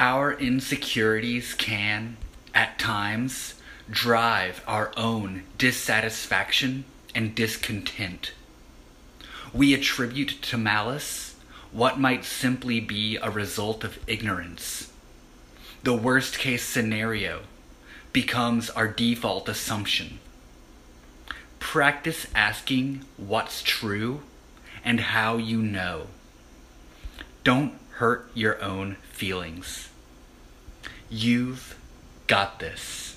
Our insecurities can, at times, drive our own dissatisfaction and discontent. We attribute to malice what might simply be a result of ignorance. The worst case scenario becomes our default assumption. Practice asking what's true and how you know. Don't hurt your own feelings. You've got this.